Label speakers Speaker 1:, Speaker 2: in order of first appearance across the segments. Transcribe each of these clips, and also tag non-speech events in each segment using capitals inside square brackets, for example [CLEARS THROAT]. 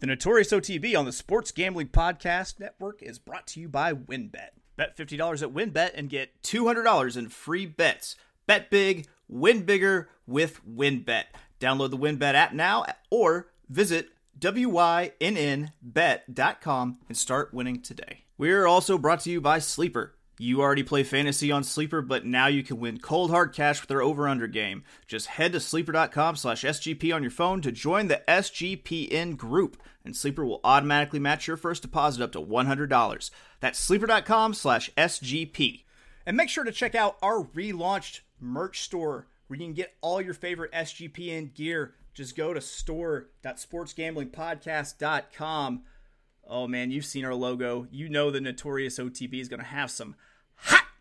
Speaker 1: The Notorious OTB on the Sports Gambling Podcast Network is brought to you by WynnBet. Bet $50 at WynnBet and get $200 in free bets. Bet big, win bigger with WynnBet. Download the WynnBet app now or visit WYNNBet.com and start winning today. We're also brought to you by Sleeper. You already play fantasy on Sleeper, but now you can win cold hard cash with their over-under game. Just head to sleeper.com slash SGP on your phone to join the SGPN group, and Sleeper will automatically match your first deposit up to $100. That's sleeper.com slash SGP. And make sure to check out our relaunched merch store where you can get all your favorite SGPN gear. Just go to store.sportsgamblingpodcast.com. Oh man, you've seen our logo. You know the Notorious OTB is going to have some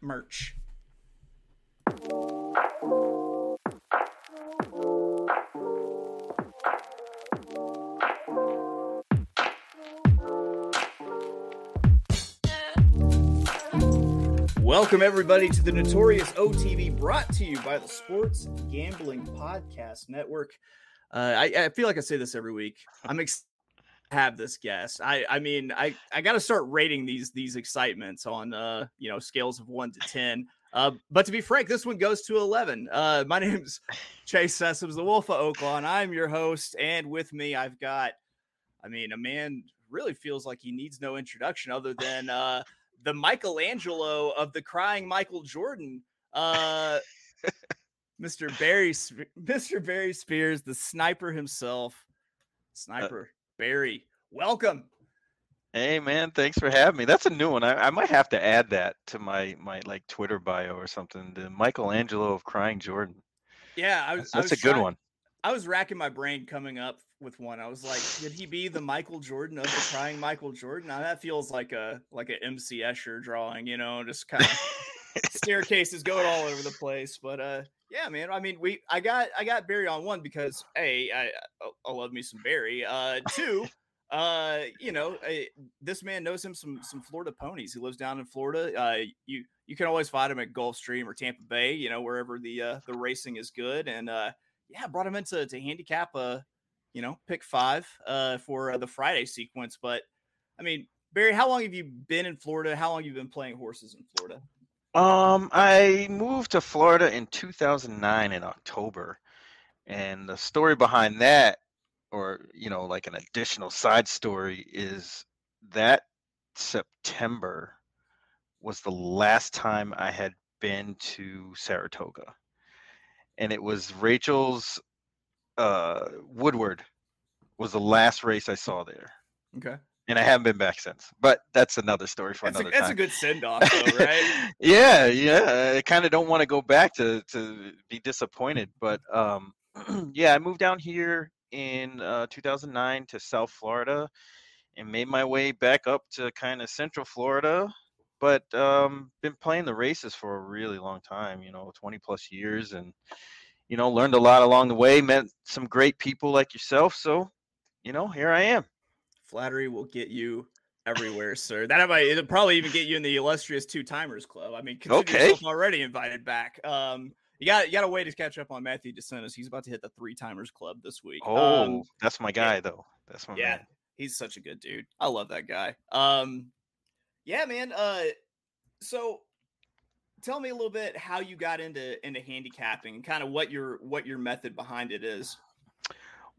Speaker 1: merch. Welcome, everybody, to the Notorious OTB brought to you by the Sports Gambling Podcast Network. Uh, I, I, feel like I say this every week. I'm excited have this guest. I, I mean, I, I got to start rating these these excitements on uh, you know scales of one to ten. Uh, but to be frank, this one goes to eleven. Uh, my [LAUGHS] name's Chase Sessoms, the Wolf of Oaklawn. I'm your host, and with me, I've got, I mean, a man really feels like he needs no introduction other than uh, the Michelangelo of the crying Michael Jordan, uh, Mr. Barry, Mr. Barry Spears, the sniper himself, sniper uh, Barry. Welcome.
Speaker 2: Hey man, thanks for having me. That's a new one. I, I might have to add that to my my like Twitter bio or something. The Michelangelo of crying Jordan.
Speaker 1: Yeah, I was,
Speaker 2: that's,
Speaker 1: I was
Speaker 2: a good
Speaker 1: trying,
Speaker 2: one.
Speaker 1: I was racking my brain coming up with one. I was like, did he be the Michael Jordan of the crying Michael Jordan? Now that feels like a like a MC Escher drawing, you know, just kind of [LAUGHS] staircases going all over the place. But uh yeah, man. I mean, we I got I got Barry on one because a I I love me some Barry. Uh two, uh you know, I, this man knows him some some Florida ponies. He lives down in Florida. Uh you you can always find him at Gulfstream or Tampa Bay, you know, wherever the uh the racing is good and uh yeah, brought him into to handicap uh you know, pick five uh, for uh, the Friday sequence. But I mean, Barry, how long have you been in Florida? How long have you been playing horses in Florida?
Speaker 2: Um, I moved to Florida in 2009 in October, and the story behind that, or you know, like an additional side story, is that September was the last time I had been to Saratoga, and it was Rachel's uh, Woodward was the last race I saw there.
Speaker 1: Okay.
Speaker 2: And I haven't been back since. But that's another story for
Speaker 1: that's
Speaker 2: another
Speaker 1: a,
Speaker 2: time.
Speaker 1: That's a good send off, though, [LAUGHS] right?
Speaker 2: yeah, yeah. I kind of don't want to go back to to be disappointed, but um, [CLEARS THROAT] yeah, I moved down here in uh, 2009 to South Florida and made my way back up to kind of Central Florida. But um, been playing the races for a really long time, you know, 20 plus years, and you know, learned a lot along the way, met some great people like yourself. So, you know, here I am.
Speaker 1: Flattery will get you everywhere, sir. That might it'll probably even get you in the illustrious two timers club. I mean, consider
Speaker 2: okay.
Speaker 1: already invited back. Um, you got you got a way to catch up on Matthew DeSantis. He's about to hit the three timers club this week.
Speaker 2: Oh,
Speaker 1: um,
Speaker 2: that's my guy yeah. though. That's my
Speaker 1: yeah.
Speaker 2: Man.
Speaker 1: He's such a good dude. I love that guy. Um, yeah, man. Uh, so tell me a little bit how you got into into handicapping and kind of what your what your method behind it is.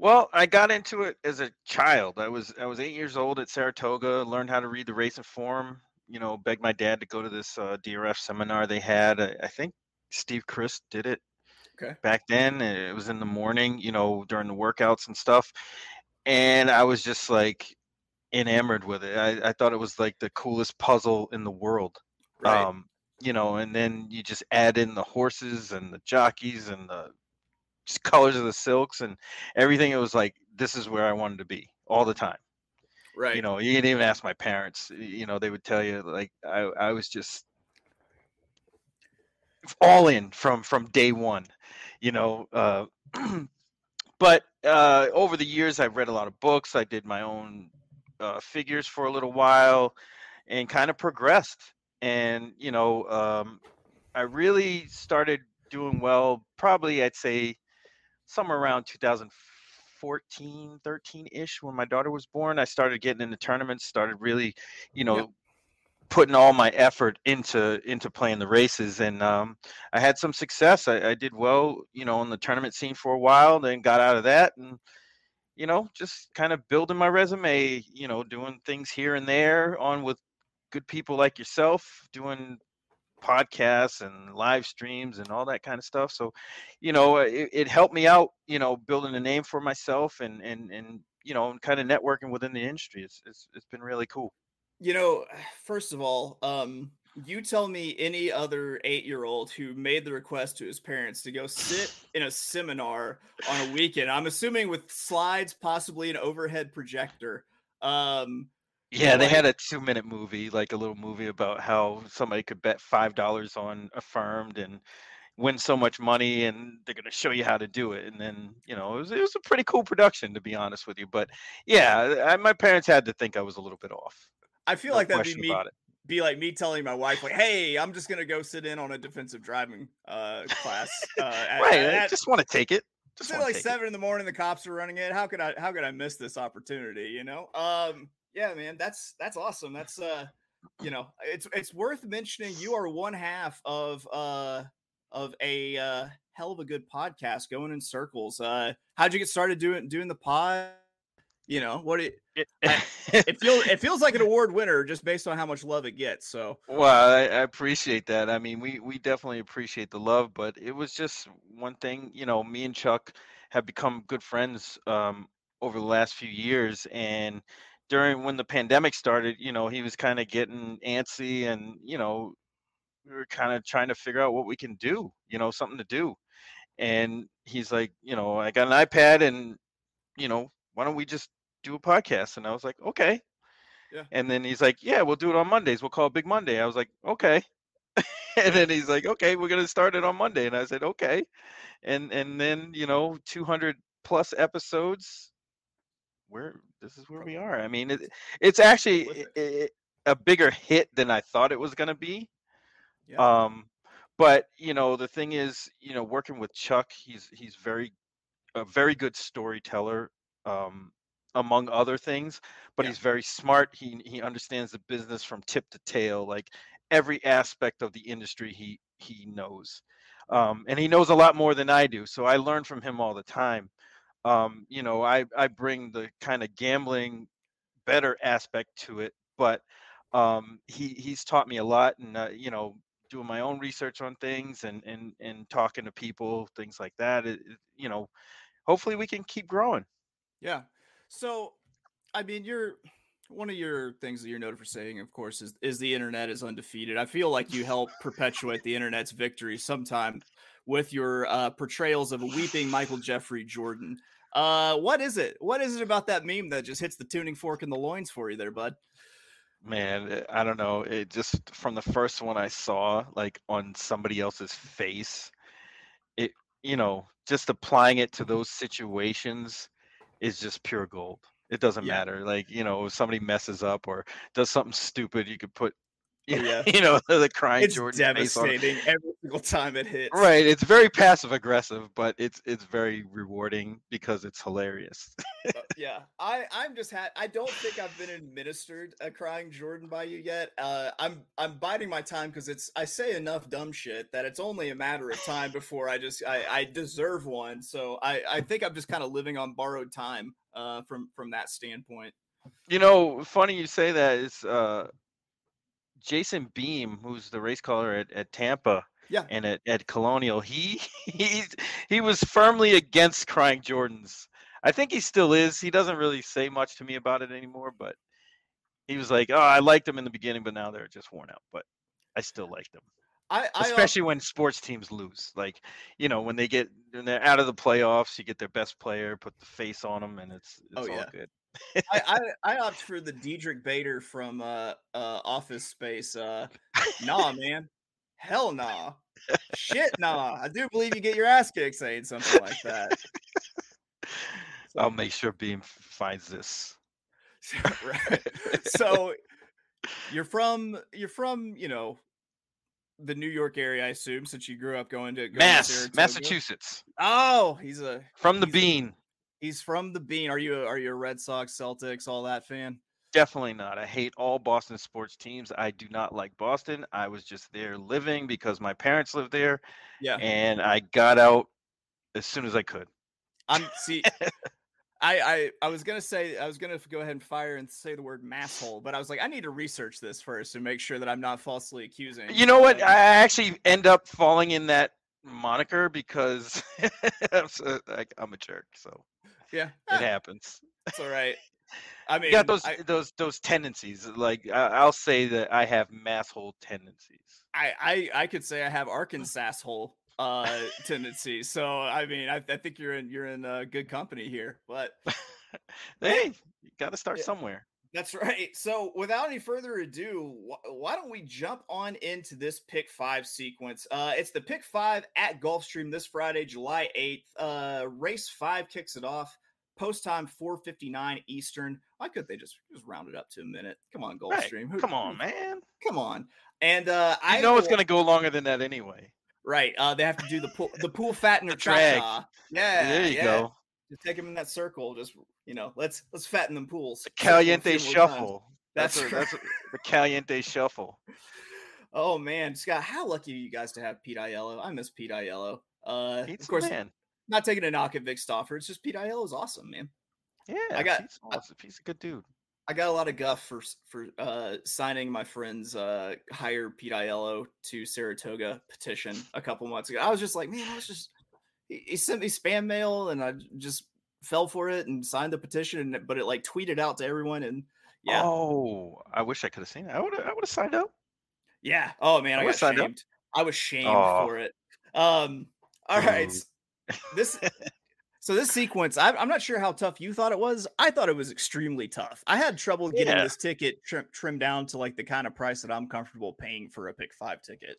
Speaker 2: Well, I got into it as a child. I was I was eight years old at Saratoga. Learned how to read the race and form. You know, begged my dad to go to this uh, DRF seminar they had. I, I think Steve Crist did it
Speaker 1: okay.
Speaker 2: back then. It was in the morning. You know, during the workouts and stuff. And I was just like enamored with it. I, I thought it was like the coolest puzzle in the world.
Speaker 1: Right.
Speaker 2: Um, you know, and then you just add in the horses and the jockeys and the [LAUGHS] colors of the silks and everything. It was like this is where I wanted to be all the time.
Speaker 1: Right.
Speaker 2: You know, you didn't even ask my parents. You know, they would tell you like I, I was just all in from from day one. You know, uh, [CLEARS THROAT] but uh, over the years, I've read a lot of books. I did my own uh, figures for a little while, and kind of progressed and you know um, i really started doing well probably i'd say somewhere around 14, 13 ish when my daughter was born. I started getting into tournaments, started really, you know,
Speaker 1: Yep.
Speaker 2: putting all my effort into into playing the races, and um, I had some success. I, I did well, you know, on the tournament scene for a while, then got out of that, and you know, just kind of building my resume, you know, doing things here and there on with good people like yourself, doing podcasts and live streams and all that kind of stuff. So, you know, it, it helped me out, you know, building a name for myself and and and you know, and kind of networking within the industry. It's it's it's been really cool.
Speaker 1: You know, [SIGHS] first of all, um, you tell me any other eight-year-old who made the request to his parents to go sit [SIGHS] in a seminar on a weekend. I'm assuming with slides, possibly an overhead projector. Um,
Speaker 2: Yeah, they had a two minute movie, like a little movie about how somebody could bet five dollars on affirmed and win so much money and they're gonna show you how to do it. And then, you know, it was it was a pretty cool production to be honest with you. But yeah, I, my parents had to think I was a little bit off.
Speaker 1: I feel
Speaker 2: No
Speaker 1: like that'd be me,
Speaker 2: about it.
Speaker 1: be like me telling my wife, like, "Hey, I'm just gonna go sit in on a defensive driving uh, class." Uh, at,
Speaker 2: right.
Speaker 1: at-
Speaker 2: I just want to take it. Just
Speaker 1: like
Speaker 2: to take it.
Speaker 1: seven in the morning. The cops are running it. How could I? How could I miss this opportunity? You know. Um. Yeah, man. That's that's awesome. That's uh. You know, it's it's worth mentioning. You are one half of uh of a uh hell of a good podcast going in circles. Uh, how'd you get started doing doing the pod? You know what? It
Speaker 2: It- [LAUGHS]
Speaker 1: it feels it feels like an award winner just based on how much love it gets. So
Speaker 2: Well, I, I appreciate that. I mean, we we definitely appreciate the love, but it was just one thing. You know, me and Chuck have become good friends um, over the last few years, and during when the pandemic started, you know, he was kind of getting antsy, and you know, we were kind of trying to figure out what we can do. You know, something to do, and he's like, you know, I got an iPad, and you know, why don't we just do a podcast? And I was like, okay.
Speaker 1: Yeah.
Speaker 2: And then he's like, yeah, we'll do it on Mondays. We'll call it Big Monday. I was like, okay. [LAUGHS] and then he's like, okay, we're gonna start it on Monday. And I said, okay. And and then you know, 200 plus episodes. Where this is where we are. I mean, it, it's actually
Speaker 1: With
Speaker 2: i- i- a bigger hit than I thought it was gonna be.
Speaker 1: yeah,
Speaker 2: Um, but you know, the thing is, you know, working with Chuck, he's he's very a very good storyteller, um, among other things. But
Speaker 1: Yeah.
Speaker 2: he's very smart. He he understands the business from tip to tail, like every aspect of the industry. He he knows, um, and he knows a lot more than I do. So I learn from him all the time. Um, you know, I I bring the kind of gambling better aspect to it, but um, he he's taught me a lot, and uh, you know, doing my own research on things and and and talking to people, things like that. It, it- you know, hopefully we can keep growing.
Speaker 1: Yeah. So, I mean, you're one of your things that you're noted for saying, of course, is is the internet is undefeated. I feel like you help perpetuate the internet's victory sometimes with your uh, portrayals of a weeping Michael Jeffrey Jordan. Uh, what is it? What is it about that meme that just hits the tuning fork in the loins for you, there, bud?
Speaker 2: Man, uh, I don't know. It just from the first one I saw, like on somebody else's face, it you know, just applying it to those situations is just pure gold. It doesn't
Speaker 1: Yeah.
Speaker 2: matter. Like, you know, if somebody messes up or does something stupid, you could put
Speaker 1: yeah. [LAUGHS]
Speaker 2: you know, the crying
Speaker 1: It's
Speaker 2: Jordan
Speaker 1: devastating every single time it hits.
Speaker 2: Right. It's very passive aggressive, but it's it's very rewarding because it's hilarious.
Speaker 1: Uh, [LAUGHS] yeah, I I'm just had I don't think I've been administered a crying Jordan by you yet. Uh, I'm I'm biding my time because it's I say enough dumb shit that it's only a matter of time before I just I, I deserve one. So I I think I'm just kind of living on borrowed time. Uh, from from that standpoint.
Speaker 2: You know, funny you say that is uh Jason Beam, who's the race caller at, at Tampa
Speaker 1: Yeah.
Speaker 2: and at, at Colonial, he [LAUGHS] he's he was firmly against crying Jordans. I think he still is. He doesn't really say much to me about it anymore, but he was like, "Oh, I liked them in the beginning, but now they're just worn out." But I still like them,
Speaker 1: I, I al-
Speaker 2: especially when sports teams lose. Like, you know, when they get when they're out of the playoffs, you get their best player, put the face on them, and it's it's
Speaker 1: Oh,
Speaker 2: all
Speaker 1: yeah.
Speaker 2: good. [LAUGHS]
Speaker 1: I, I I opt for the Diedrich Bader from uh uh Office Space. Uh, nah, man, hell nah, shit nah. I do believe you get your ass kicked saying something like that.
Speaker 2: I'll make sure Beam finds this. [LAUGHS]
Speaker 1: right. [LAUGHS] So you're from you're from you know the New York area, I assume, since you grew up going to going
Speaker 2: Mass,
Speaker 1: Saratoga.
Speaker 2: Massachusetts,
Speaker 1: Oh, he's a
Speaker 2: from the Bean.
Speaker 1: He's from the Bean. Are you are you a Red Sox, Celtics, all that fan?
Speaker 2: Definitely not. I hate all Boston sports teams. I do not like Boston. I was just there living because my parents lived there.
Speaker 1: Yeah.
Speaker 2: And I got out as soon as I could.
Speaker 1: I'm see [LAUGHS] I, I I was gonna say I was gonna go ahead and fire and say the word masshole, but I was like I need to research this first and make sure that I'm not falsely accusing.
Speaker 2: You know what? I actually end up falling in that moniker because [LAUGHS] I'm, so, like, I'm a jerk. So
Speaker 1: yeah,
Speaker 2: it happens.
Speaker 1: It's all right. [LAUGHS] I mean,
Speaker 2: you got those
Speaker 1: I,
Speaker 2: those those tendencies. Like I, will say that I have masshole tendencies.
Speaker 1: I, I I could say I have [LAUGHS] Arkansas hole uh tendency. So I mean, I, I think you're in you're in uh, good company here. But [LAUGHS]
Speaker 2: hey, you got to start yeah, somewhere.
Speaker 1: That's right. So without any further ado, wh- why don't we jump on into this pick five sequence? Uh, it's the pick five at Gulfstream this Friday, July eighth. Uh, race five kicks it off. Post time 4:59 Eastern. Why couldn't they just just round it up to a minute? Come on, Gulfstream.
Speaker 2: Right. Come on, man.
Speaker 1: Come on. And uh,
Speaker 2: I know it's going to go longer than that anyway.
Speaker 1: Right. Uh, they have to do the pool, the pool fattener cha Yeah.
Speaker 2: There you
Speaker 1: yeah.
Speaker 2: go.
Speaker 1: Just take them in that circle. Just you know, let's let's fatten them pools.
Speaker 2: The caliente shuffle.
Speaker 1: That's,
Speaker 2: that's, a, that's a, the caliente shuffle. [LAUGHS]
Speaker 1: Oh man, Scott, how lucky are you guys to have Pete Aiello? I miss Pete Aiello. Uh,
Speaker 2: Pete's
Speaker 1: of course,
Speaker 2: man.
Speaker 1: not taking a knock at Vic Stauffer. It's just Pete Aiello is awesome, man.
Speaker 2: Yeah, I got. He's, awesome. he's a good dude.
Speaker 1: I got a lot of guff for for uh, signing my friend's uh, hire Pete Aiello to Saratoga petition a couple months ago. I was just like, man, I was just he, sent me spam mail and I just fell for it and signed the petition, but it like tweeted out to everyone and yeah.
Speaker 2: Oh, I wish I could have seen it. I would I would have signed up.
Speaker 1: Yeah. Oh man, I, I got shamed. Up. I was shamed oh. for it. Um. All right. this so this sequence, I, am not sure how tough you thought it was. I thought it was extremely tough. I had trouble getting yeah. this ticket trim, trimmed down to like the kind of price that I'm comfortable paying for a pick five ticket.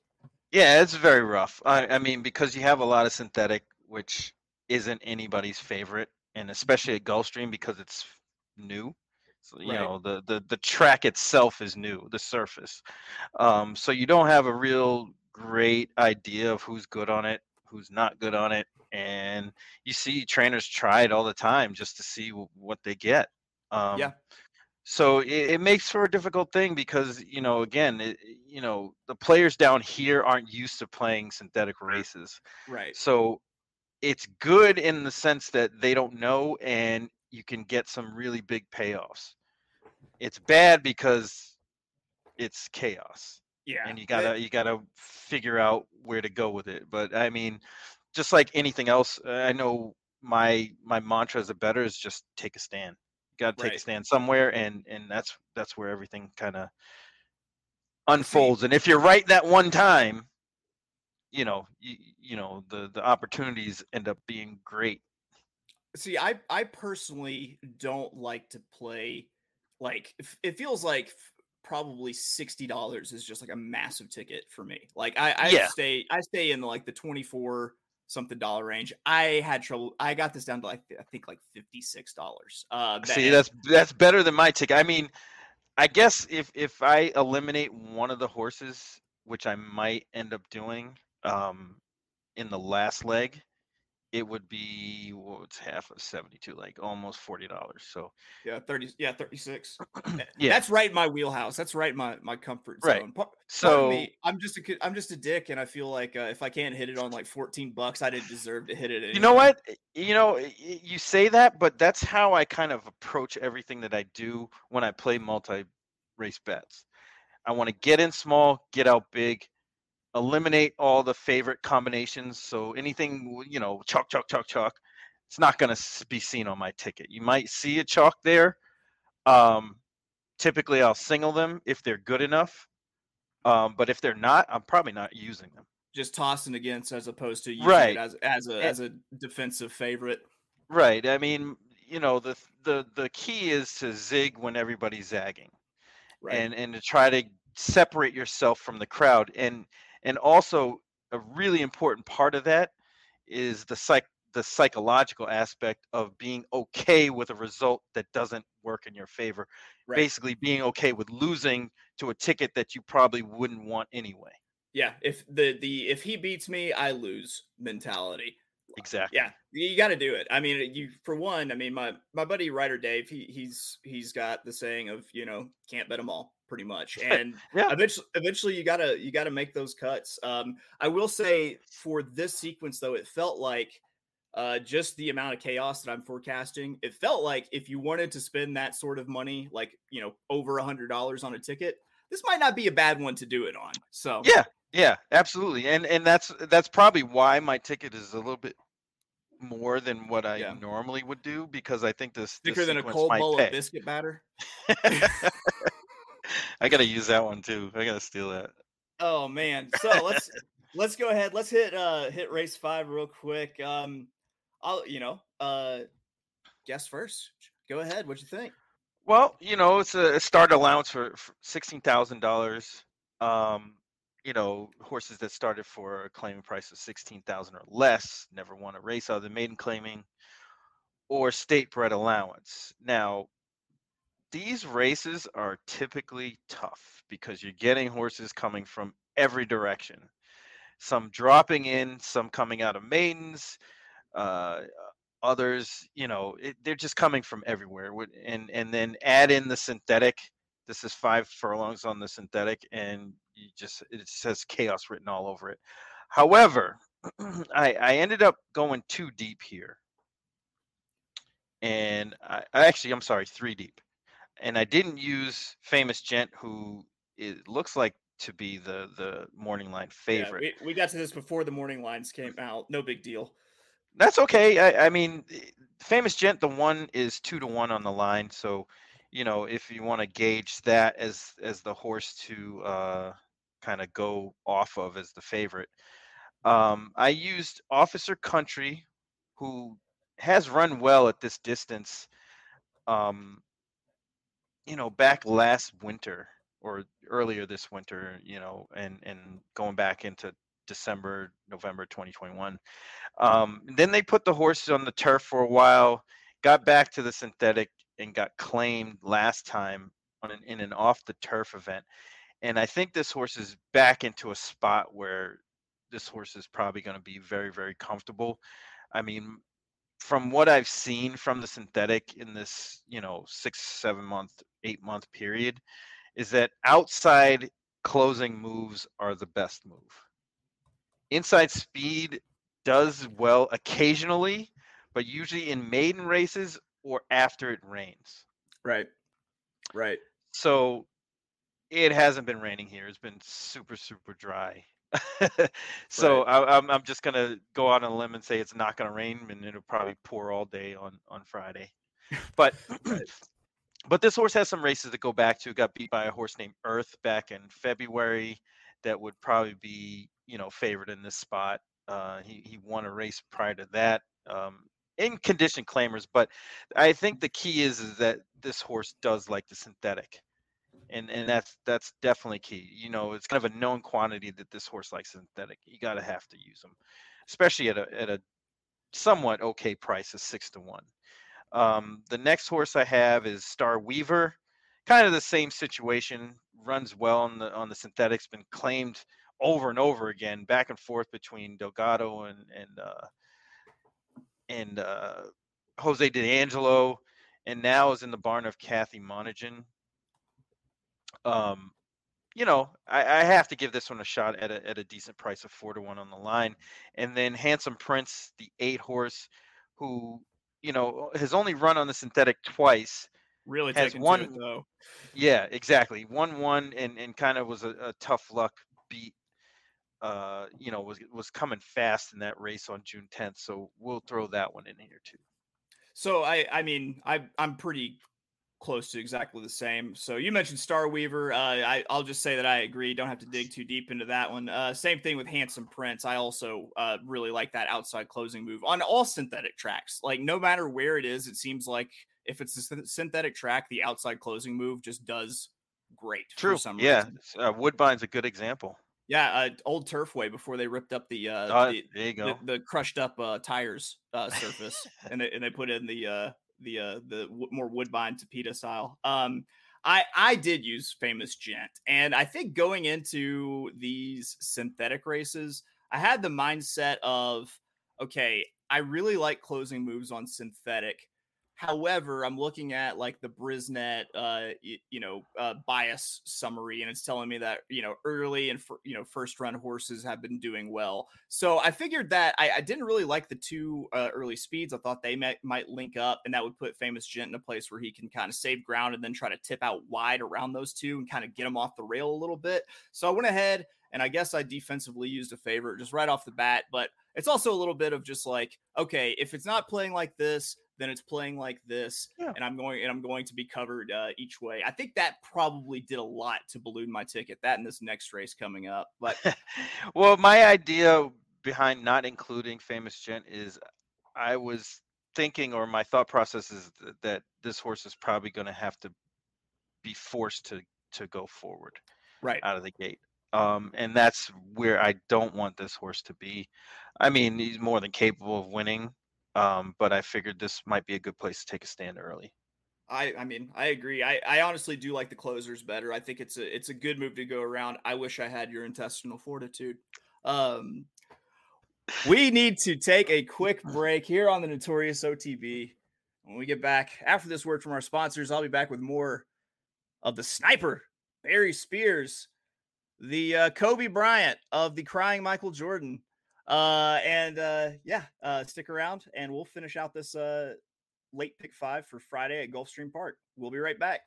Speaker 2: Yeah, it's very rough. I, I mean, because you have a lot of synthetic, which isn't anybody's favorite, and especially at Gulfstream because it's new. So, you right. know, the, the the track itself is new, the surface. Um, so you don't have a real great idea of who's good on it, who's not good on it and you see trainers try it all the time just to see w- what they get. Um,
Speaker 1: yeah.
Speaker 2: So it, it, makes for a difficult thing because you know, again, it, you know, the players down here aren't used to playing synthetic races.
Speaker 1: Right.
Speaker 2: So it's good in the sense that they don't know, and you can get some really big payoffs. It's bad because it's chaos.
Speaker 1: Yeah.
Speaker 2: And you gotta you gotta figure out where to go with it. But I mean, just like anything else, I know my my mantra as a better is just take a stand. You got to take right. a stand somewhere, and and that's that's where everything kind of unfolds. And if you're right that one time, you know, you, you know the the opportunities end up being great.
Speaker 1: See, I I personally don't like to play like it feels like probably sixty dollars is just like a massive ticket for me. Like I, I yeah. stay I stay in like the twenty four something dollar range. I had trouble. I got this down to like I think like fifty six dollars. Uh,
Speaker 2: See, that's that's better than my ticket. I mean, I guess if if I eliminate one of the horses, which I might end up doing, um, in the last leg, it would be what's half of 72 like almost $40 so
Speaker 1: yeah 30 yeah 36 [CLEARS THROAT] yeah that's right my wheelhouse that's right my my comfort zone
Speaker 2: right. Part, so
Speaker 1: me, i'm just a i'm just a dick and i feel like uh, if i can't hit it on like 14 bucks i didn't deserve to hit it anyway.
Speaker 2: you know what you know you say that but that's how i kind of approach everything that i do when i play multi race bets i want to get in small get out big eliminate all the favorite combinations. So anything, you know, chalk, chalk, chalk, chalk, it's not going to be seen on my ticket. You might see a chalk there. Um, typically, I'll single them if they're good enough. Um, but if they're not, I'm probably not using them.
Speaker 1: Just tossing against as opposed to using
Speaker 2: right.
Speaker 1: it as as a as a defensive favorite.
Speaker 2: Right. I mean, you know, the the the key is to zig when everybody's zagging. Right. And and to try to separate yourself from the crowd. And and also a really important part of that is the psych the psychological aspect of being okay with a result that doesn't work in your favor right. basically being okay with losing to a ticket that you probably wouldn't want anyway
Speaker 1: yeah if the the if he beats me i lose mentality
Speaker 2: exactly.
Speaker 1: Yeah, you got to do it. I mean, you for one. I mean, my my buddy writer Dave, he he's he's got the saying of you know can't bet them all pretty much, [LAUGHS] and
Speaker 2: yeah.
Speaker 1: eventually eventually you gotta you gotta make those cuts. Um, I will say for this sequence though, it felt like uh, just the amount of chaos that I'm forecasting. It felt like if you wanted to spend that sort of money, like you know over a hundred dollars on a ticket, this might not be a bad one to do it on. So
Speaker 2: yeah, yeah, absolutely, and and that's that's probably why my ticket is a little bit more than what I yeah. normally would do because I think this
Speaker 1: thicker than a cold bowl pay. of biscuit batter. [LAUGHS] [LAUGHS]
Speaker 2: I gotta use that one too. I gotta steal that.
Speaker 1: Oh man! So let's let's go ahead. Let's hit uh hit race five real quick. Um, I'll you know uh guess first. Go ahead. What'd you think?
Speaker 2: Well, you know, it's a, start allowance for, for sixteen thousand dollars. Um, you know, horses that started for a claiming price of sixteen thousand or less never won a race other than maiden claiming or state bred allowance. Now, these races are typically tough because you're getting horses coming from every direction. Some dropping in, some coming out of maidens, uh, others, you know, it, they're just coming from everywhere. And and then add in the synthetic. This is five furlongs on the synthetic, and you just it says chaos written all over it. However, [CLEARS THROAT] I, I ended up going too deep here, and I, I actually I'm sorry, three deep, and I didn't use famous gent who it looks like to be the the morning line favorite.
Speaker 1: Yeah, we, we got to this before the morning lines came out. No big deal.
Speaker 2: That's okay. I, I mean, eh, famous gent, the one is two to one on the line, so you know if you want to gauge that as as the horse to uh, kind of go off of as the favorite. Um, I used Officer Country, who has run well at this distance. Um, you know, back last winter or earlier this winter, you know, and and going back into December, November 2021. Um, then they put the horses on the turf for a while, got back to the synthetic, and got claimed last time on an, in an off the turf event. And I think this horse is back into a spot where this horse is probably going to be very, very comfortable. I mean, from what I've seen from the synthetic in this, you know, six, seven month, eight month period, is that outside closing moves are the best move. Inside speed does well occasionally, but usually in maiden races or after it rains.
Speaker 1: Right. Right.
Speaker 2: So it hasn't been raining here. It's been super, super dry. [LAUGHS] so right. I, am I'm, I'm just gonna go out on a limb and say it's not gonna rain, and it'll probably pour all day on on Friday. But [LAUGHS] right. [CLEARS THROAT] but this horse has some races to go back to. Got beat by a horse named Earth back in February. That would probably be you know favored in this spot. Uh, he he won a race prior to that. Um, in condition claimers, but I think the key is is that this horse does like the synthetic and and that's that's definitely key. You know, it's kind of a known quantity that this horse likes synthetic. You got to have to use them, especially at a at a somewhat okay price of six to one. Um, the next horse I have is Star Weaver, kind of the same situation. Runs well on the on the synthetics. Been claimed over and over again, back and forth between Delgado and and uh, and uh, Jose D'Angelo, and now is in the barn of Kathy Monaghan um, you know, I, I, have to give this one a shot at a at a decent price of four to one on the line, and then Handsome Prince, the eight horse, who you know has only run on the synthetic twice.
Speaker 1: Really has one it, though.
Speaker 2: Yeah, exactly. One one and and kind of was a, a tough luck beat. Uh, you know, was was coming fast in that race on June 10th, so we'll throw that one in here too.
Speaker 1: So I I mean I I'm pretty close to exactly the same. So you mentioned Star Weaver. Uh, I, will just say that I agree. Don't have to dig too deep into that one. Uh, same thing with Handsome Prince. I also uh, really like that outside closing move on all synthetic tracks. Like no matter where it is, it seems like if it's a synthetic track, the outside closing move just does great.
Speaker 2: True. yeah. Uh, Woodbine's a good example.
Speaker 1: Yeah, uh, old Turfway before they ripped up the uh,
Speaker 2: the, there you go.
Speaker 1: the, the crushed up uh, tires uh, surface [LAUGHS] and they, and they put in the uh, the uh, the w- more woodbine tapeta style. Um, I I did use famous gent, and I think going into these synthetic races, I had the mindset of okay, I really like closing moves on synthetic. However, I'm looking at like the Brisnet, uh, you, you know, uh, bias summary, and it's telling me that you know early and you know first run horses have been doing well. So I figured that I, I didn't really like the two uh, early speeds. I thought they might might link up, and that would put Famous Gent in a place where he can kind of save ground and then try to tip out wide around those two and kind of get them off the rail a little bit. So I went ahead and I guess I defensively used a favorite just right off the bat, but it's also a little bit of just like, okay, if it's not playing like this, then it's playing like this, yeah. and I'm going and I'm going to be covered uh, each way. I think that probably did a lot to balloon my ticket. That in this next race coming up, but [LAUGHS]
Speaker 2: well, my idea behind not including Famous Gent is I was thinking, or my thought process is that this horse is probably going to have to be forced to to go forward
Speaker 1: right
Speaker 2: out of the gate um, and that's where I don't want this horse to be. I mean, he's more than capable of winning, um, but I figured this might be a good place to take a stand early.
Speaker 1: I, I mean, I agree. I, I honestly do like the closers better. I think it's a it's a good move to go around. I wish I had your intestinal fortitude. Um, we need to take a quick break here on the Notorious OTB. When we get back after this word from our sponsors, I'll be back with more of the sniper, Barry Spears the uh, Kobe Bryant of the crying Michael Jordan. Uh, and uh, yeah, uh, stick around and we'll finish out this uh, late pick five for Friday at Gulfstream Park. We'll be right back.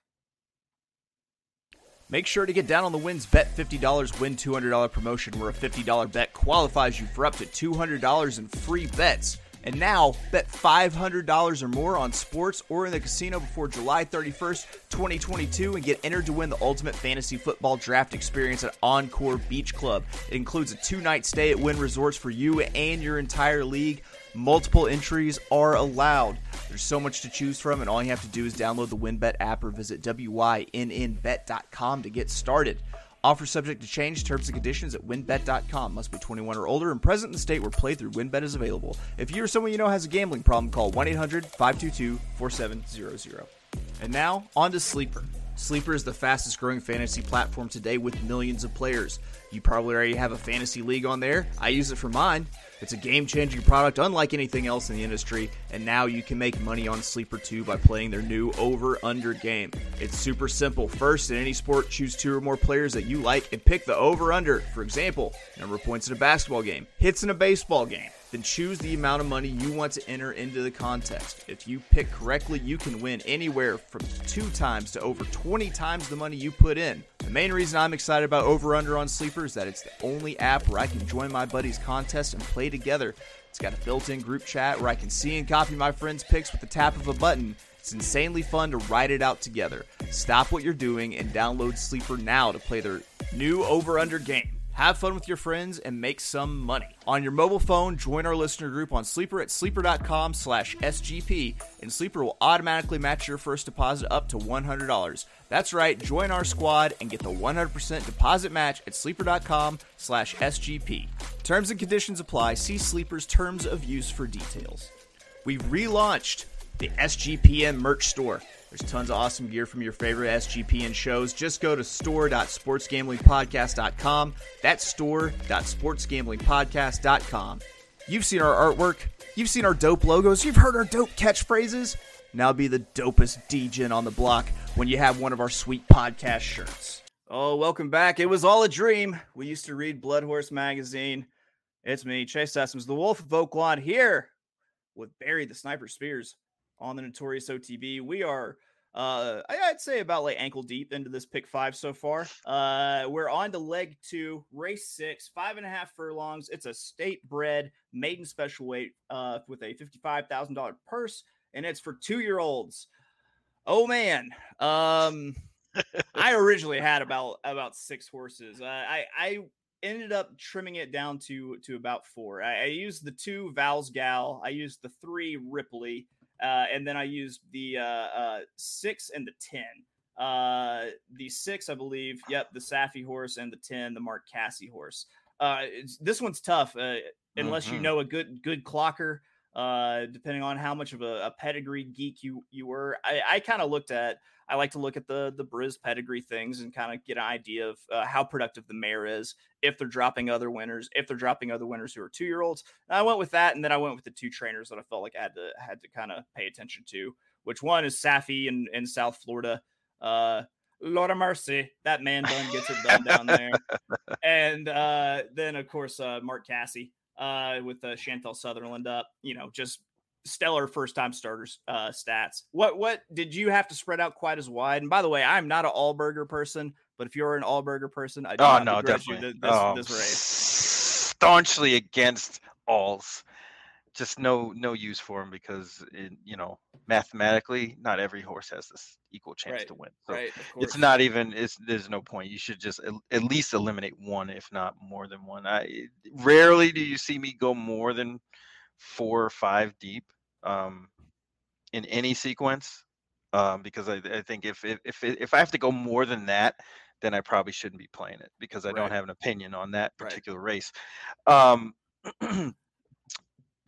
Speaker 1: Make sure to get down on the wins bet $50 win $200 promotion where a $50 bet qualifies you for up to $200 in free bets. And now, bet $500 or more on sports or in the casino before July 31st, 2022, and get entered to win the ultimate fantasy football draft experience at Encore Beach Club. It includes a two night stay at Wynn Resorts for you and your entire league. Multiple entries are allowed. There's so much to choose from, and all you have to do is download the WynnBet app or visit WYNNBet.com to get started. Offer subject to change. Terms and conditions at wynnbet.com. Must be 21 or older and present in the state where playthrough WynnBet is available. If you or someone you know has a gambling problem, call 1 800 522 4700. And now, on to Sleeper. Sleeper is the fastest growing fantasy platform today with millions of players. You probably already have a fantasy league on there. I use it for mine. It's a game changing product unlike anything else in the industry, and now you can make money on Sleeper 2 by playing their new over under game. It's super simple. First, in any sport, choose two or more players that you like and pick the over under. For example, number of points in a basketball game, hits in a baseball game then choose the amount of money you want to enter into the contest. If you pick correctly, you can win anywhere from two times to over 20 times the money you put in. The main reason I'm excited about Over Under on Sleeper is that it's the only app where I can join my buddies' contest and play together. It's got a built in group chat where I can see and copy my friends' picks with the tap of a button. It's insanely fun to ride it out together. Stop what you're doing and download Sleeper now to play their new Over Under game. Have fun with your friends and make some money. On your mobile phone, join our listener group on Sleeper at sleeper.com slash SGP, and Sleeper will automatically match your first deposit up to $100. That's right, join our squad and get the 100% deposit match at sleeper.com slash SGP. Terms and conditions apply. See Sleeper's terms of use for details. We've relaunched the SGPN merch store. There's tons of awesome gear from your favorite SGPN shows. Just go to store.sportsgamblingpodcast.com. That's store.sportsgamblingpodcast.com. You've seen our artwork. You've seen our dope logos. You've heard our dope catchphrases. Now be the dopest DJ on the block when you have one of our sweet podcast shirts. Oh, welcome back. It was all a dream. We used to read Blood Horse magazine. It's me, Chase Sessoms, the Wolf of Oaklawn, here with Barry the Sniper Spears on the Notorious OTB. We are, uh, I'd say about like ankle deep into this pick five so far. Uh, we're on to leg two, race six, five and a half furlongs. It's a state bred maiden special weight uh, with a $55,000 purse, and it's for two year olds. Oh man. Um, I [LAUGHS] originally had about about six horses. Uh, I I ended up trimming it down to to about four. I, I, used the two Val's Gal. I used the three Ripley, uh, and then I used the uh, uh, six and the 10. Uh, the six, I believe, yep, the Saffie horse, and the 10, the Mark Casse horse. Uh, this one's tough uh, unless mm-hmm. you know a good good clocker. Uh, depending on how much of a, a, pedigree geek you you were, I, I kind of looked at I like to look at the the Briz pedigree things and kind of get an idea of uh, how productive the mare is. If they're dropping other winners, if they're dropping other winners who are two year olds, I went with that, and then I went with the two trainers that I felt like I had to had to kind of pay attention to. Which one is Saffie in, in South Florida? Uh, Lord of mercy, that man done gets it done down there. [LAUGHS] And uh, then of course uh, Mark Casse uh, with uh, Chantal Sutherland up. You know, just stellar first time starters uh, stats. What what did you have to spread out quite as wide? And by the way, I'm not an Allberger person, but if you're an Allberger person, I do
Speaker 2: oh no, definitely.
Speaker 1: this, this,
Speaker 2: oh,
Speaker 1: this race.
Speaker 2: staunchly against alls. Just no no use for them because it, you know mathematically not every horse has this equal chance
Speaker 1: Right,
Speaker 2: to win. So
Speaker 1: right,
Speaker 2: it's not even it's there's no point you should just at least eliminate one if not more than one i rarely do you see me go more than four or five deep um in any sequence um because i, I think if, if if if i have to go more than that then i probably shouldn't be playing it because i
Speaker 1: Right.
Speaker 2: don't have an opinion on that
Speaker 1: Right.
Speaker 2: particular race um [CLEARS THROAT]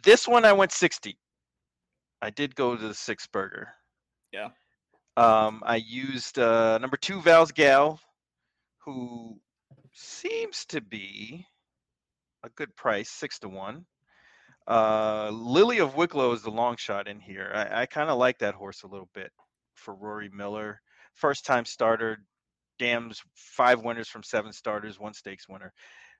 Speaker 2: this one i went 60 i did go to the six burger
Speaker 1: Yeah.
Speaker 2: um, I used uh, number two Val's Gal, who seems to be a good price, six to one. Uh, Lily of Wicklow is the long shot in here. I, I kind of like that horse a little bit for Rory Miller. First time starter, dams five winners from seven starters, one stakes winner,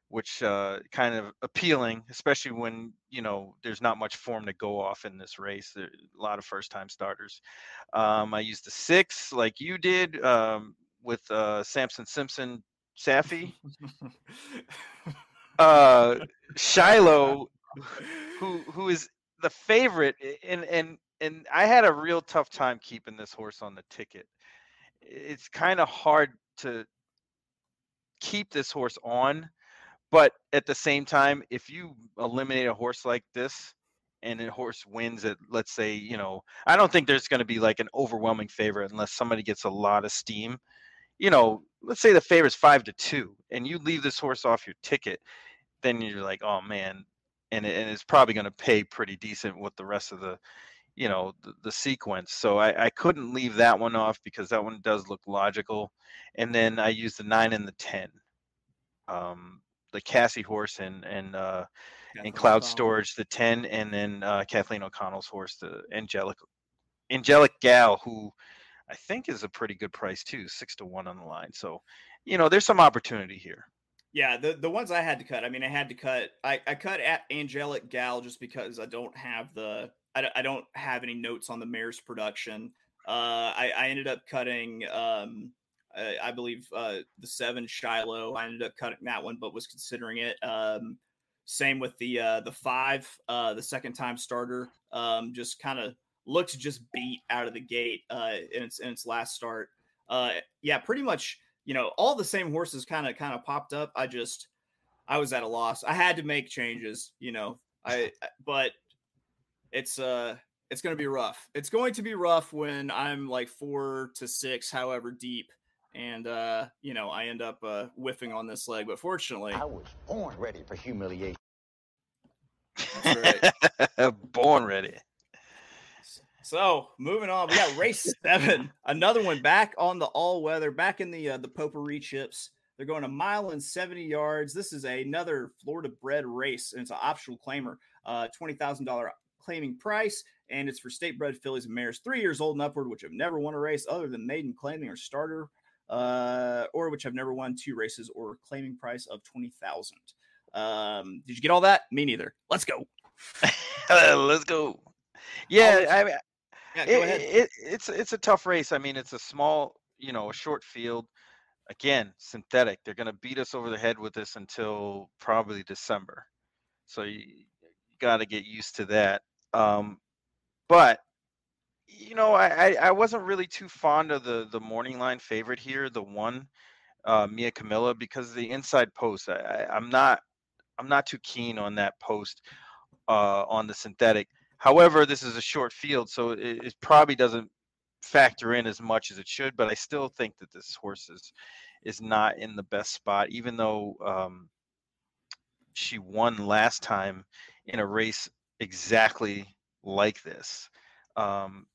Speaker 2: which uh, kind of appealing, especially when you know there's not much form to go off in this race. There, a lot of first time starters. Um, I used the six like you did um, with uh, Samson Simpson Saffie. [LAUGHS] Uh, Shiloh, who who is the favorite, and and and I had a real tough time keeping this horse on the ticket. It's kind of hard to keep this horse on, but at the same time, if you eliminate a horse like this and a horse wins at let's say, you know, I don't think there's going to be like an overwhelming favorite unless somebody gets a lot of steam. You know, let's say the favorite's 5 to 2 and you leave this horse off your ticket, then you're like, "Oh man." And, it, and it's probably going to pay pretty decent with the rest of the you know the, the sequence. So I, I couldn't leave that one off because that one does look logical. And then i used the 9 and the 10 um, the Casse horse and and uh, and cloud
Speaker 1: O'Connell.
Speaker 2: storage the 10 and then uh, kathleen o'connell's horse the angelic angelic gal who i think is a pretty good price too six to one on the line. So you know there's some opportunity here
Speaker 1: Yeah, the the ones I had to cut. I mean, I had to cut. I, I cut at Angelic Gal just because I don't have the. I, I don't have any notes on the mayor's production. Uh, I, I ended up cutting. Um, I, I believe uh, the seven Shiloh. I ended up cutting that one, but was considering it. Um, same with the uh, the five, uh, the second time starter. Um, just kind of looked just beat out of the gate uh, in its in its last start. Uh, yeah, pretty much you know, all the same horses kind of kind of popped up. I just I was at a loss. I had to make changes, you know. I but it's uh it's going to be rough. It's going to be rough when I'm like 4 to 6 however deep and uh you know, I end up uh whiffing on this leg, but fortunately,
Speaker 3: I was born ready for humiliation.
Speaker 1: That's [LAUGHS]
Speaker 2: born ready
Speaker 1: So moving on, we got race [LAUGHS] seven, another one back on the all weather, back in the uh, the potpourri chips. They're going a mile and seventy yards. This is another Florida bred race, and it's an optional claimer, uh, twenty thousand dollar claiming price, and it's for state bred fillies and mares three years old and upward, which have never won a race other than maiden claiming or starter, uh, or which have never won two races or claiming price of twenty thousand. Um, did you get all that? Me neither. Let's go. [LAUGHS]
Speaker 2: let's go yeah i mean It, it's it's a tough race. I mean, it's a small, you know, a short field. Again, synthetic. They're going to beat us over the head with this until probably December. So you, you got to get used to that. Um, but you know, I, I wasn't really too fond of the the morning line favorite here, the one, uh, Mia Camilla, because the inside post. I, I'm not I'm not too keen on that post uh, on the synthetic. However, this is a short field, so it, it probably doesn't factor in as much as it should. But I still think that this horse is is not in the best spot, even though um, she won last time in a race exactly like this. Um,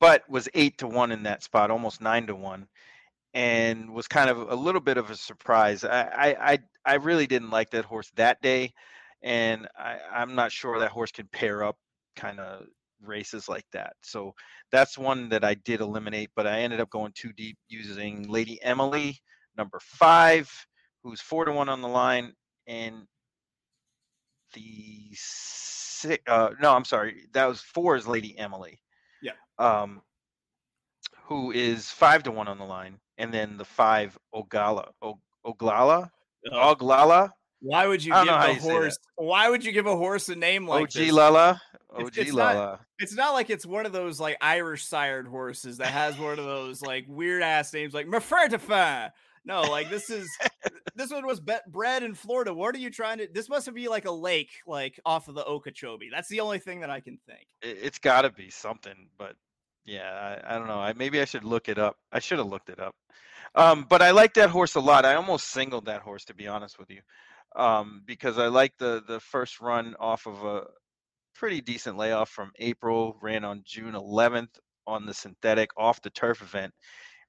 Speaker 2: but was eight to one in that spot, almost nine to one, and was kind of a little bit of a surprise. I I I really didn't like that horse that day, and I, I'm not sure that horse can pair up kind of races like that. So that's one that I did eliminate, but I ended up going too deep using Lady Emily, number five, who's four to one on the line, and the six. Uh, no, I'm sorry, that was four is Lady Emily.
Speaker 1: Yeah.
Speaker 2: Um, who is five to one on the line, and then the five Ogala, o- Oglala,
Speaker 1: Oh,
Speaker 2: Oglala,
Speaker 1: why would you give a horse? Why would you give a horse a name like
Speaker 2: OG
Speaker 1: this?
Speaker 2: Lala,
Speaker 1: It's-
Speaker 2: OG
Speaker 1: it's not-
Speaker 2: Lala.
Speaker 1: It's not like it's one of those like Irish sired horses that has one of those like weird ass names like Mafertifan. No, like this is [LAUGHS] this one was bred in Florida. What are you trying to? This must be like a lake, like off of the Okeechobee. That's the only thing that I can think.
Speaker 2: It, it's got to be something, but yeah, I, I don't know. I maybe I should look it up. I should have looked it up. Um, but I like that horse a lot. I almost singled that horse to be honest with you, um, because I like the the first run off of a pretty decent layoff from April. Ran on June 11th on the synthetic off the turf event.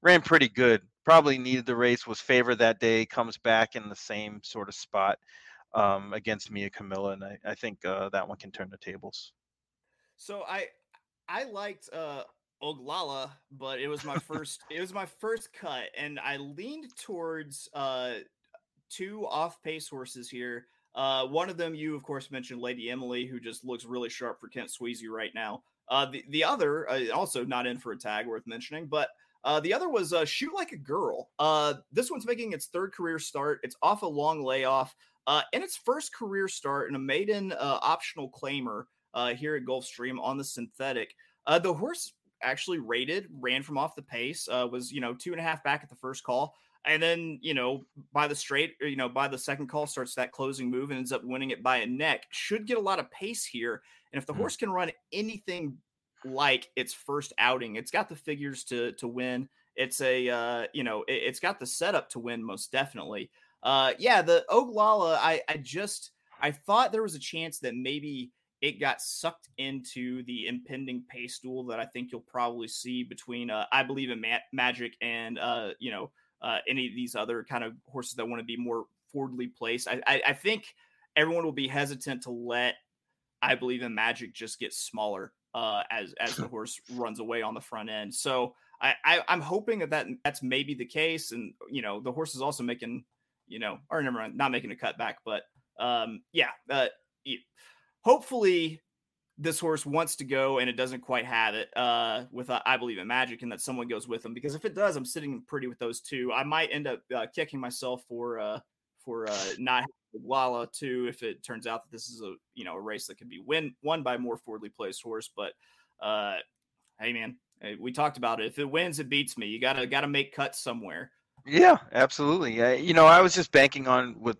Speaker 2: Ran pretty good. Probably needed the race. Was favored that day. Comes back in the same sort of spot um, against Mia Camilla, and I, I think uh, that one can turn the tables.
Speaker 1: So I I liked uh Oglala, but it was my [LAUGHS] first it was my first cut, and I leaned towards uh two off pace horses here. Uh one of them you of course mentioned Lady Emily, who just looks really sharp for Kent Sweezey right now. Uh the, the other uh, also not in for a tag worth mentioning, but uh, the other was uh, Shoot Like a Girl. Uh, this one's making its third career start. It's off a long layoff. Uh, in its first career start in a maiden uh, optional claimer uh, here at Gulfstream on the synthetic. Uh, the horse actually rated, ran from off the pace, uh, was you know two and a half back at the first call, and then you know by the straight, or, you know by the second call starts that closing move and ends up winning it by a neck. Should get a lot of pace here, and if the
Speaker 2: Mm.
Speaker 1: horse can run anything like its first outing, it's got the figures to to win. It's a uh, you know it, it's got the setup to win most definitely. Uh, yeah, the Oglala, I I just I thought there was a chance that maybe it got sucked into the impending pace duel that I think you'll probably see between uh, I believe in Ma- Magic and uh, you know uh, any of these other kind of horses that want to be more forwardly placed. I, I I think everyone will be hesitant to let I believe in Magic just get smaller uh, as as the [LAUGHS] horse runs away on the front end. So I, I I'm hoping that, that that's maybe the case, and you know the horse is also making you know or never mind, not making a cutback, but um yeah, uh, hopefully this horse wants to go and it doesn't quite have it uh with uh, I believe in Magic and that someone goes with them because if it does, I'm sitting pretty with those two. I might end up uh, kicking myself for uh for uh not having Lala too if it turns out that this is a you know a race that can be win won by a more forwardly placed horse. But uh hey man, we talked about it. If it wins, it beats me. You gotta gotta make cuts somewhere.
Speaker 2: Yeah, absolutely. You know, I was just banking on with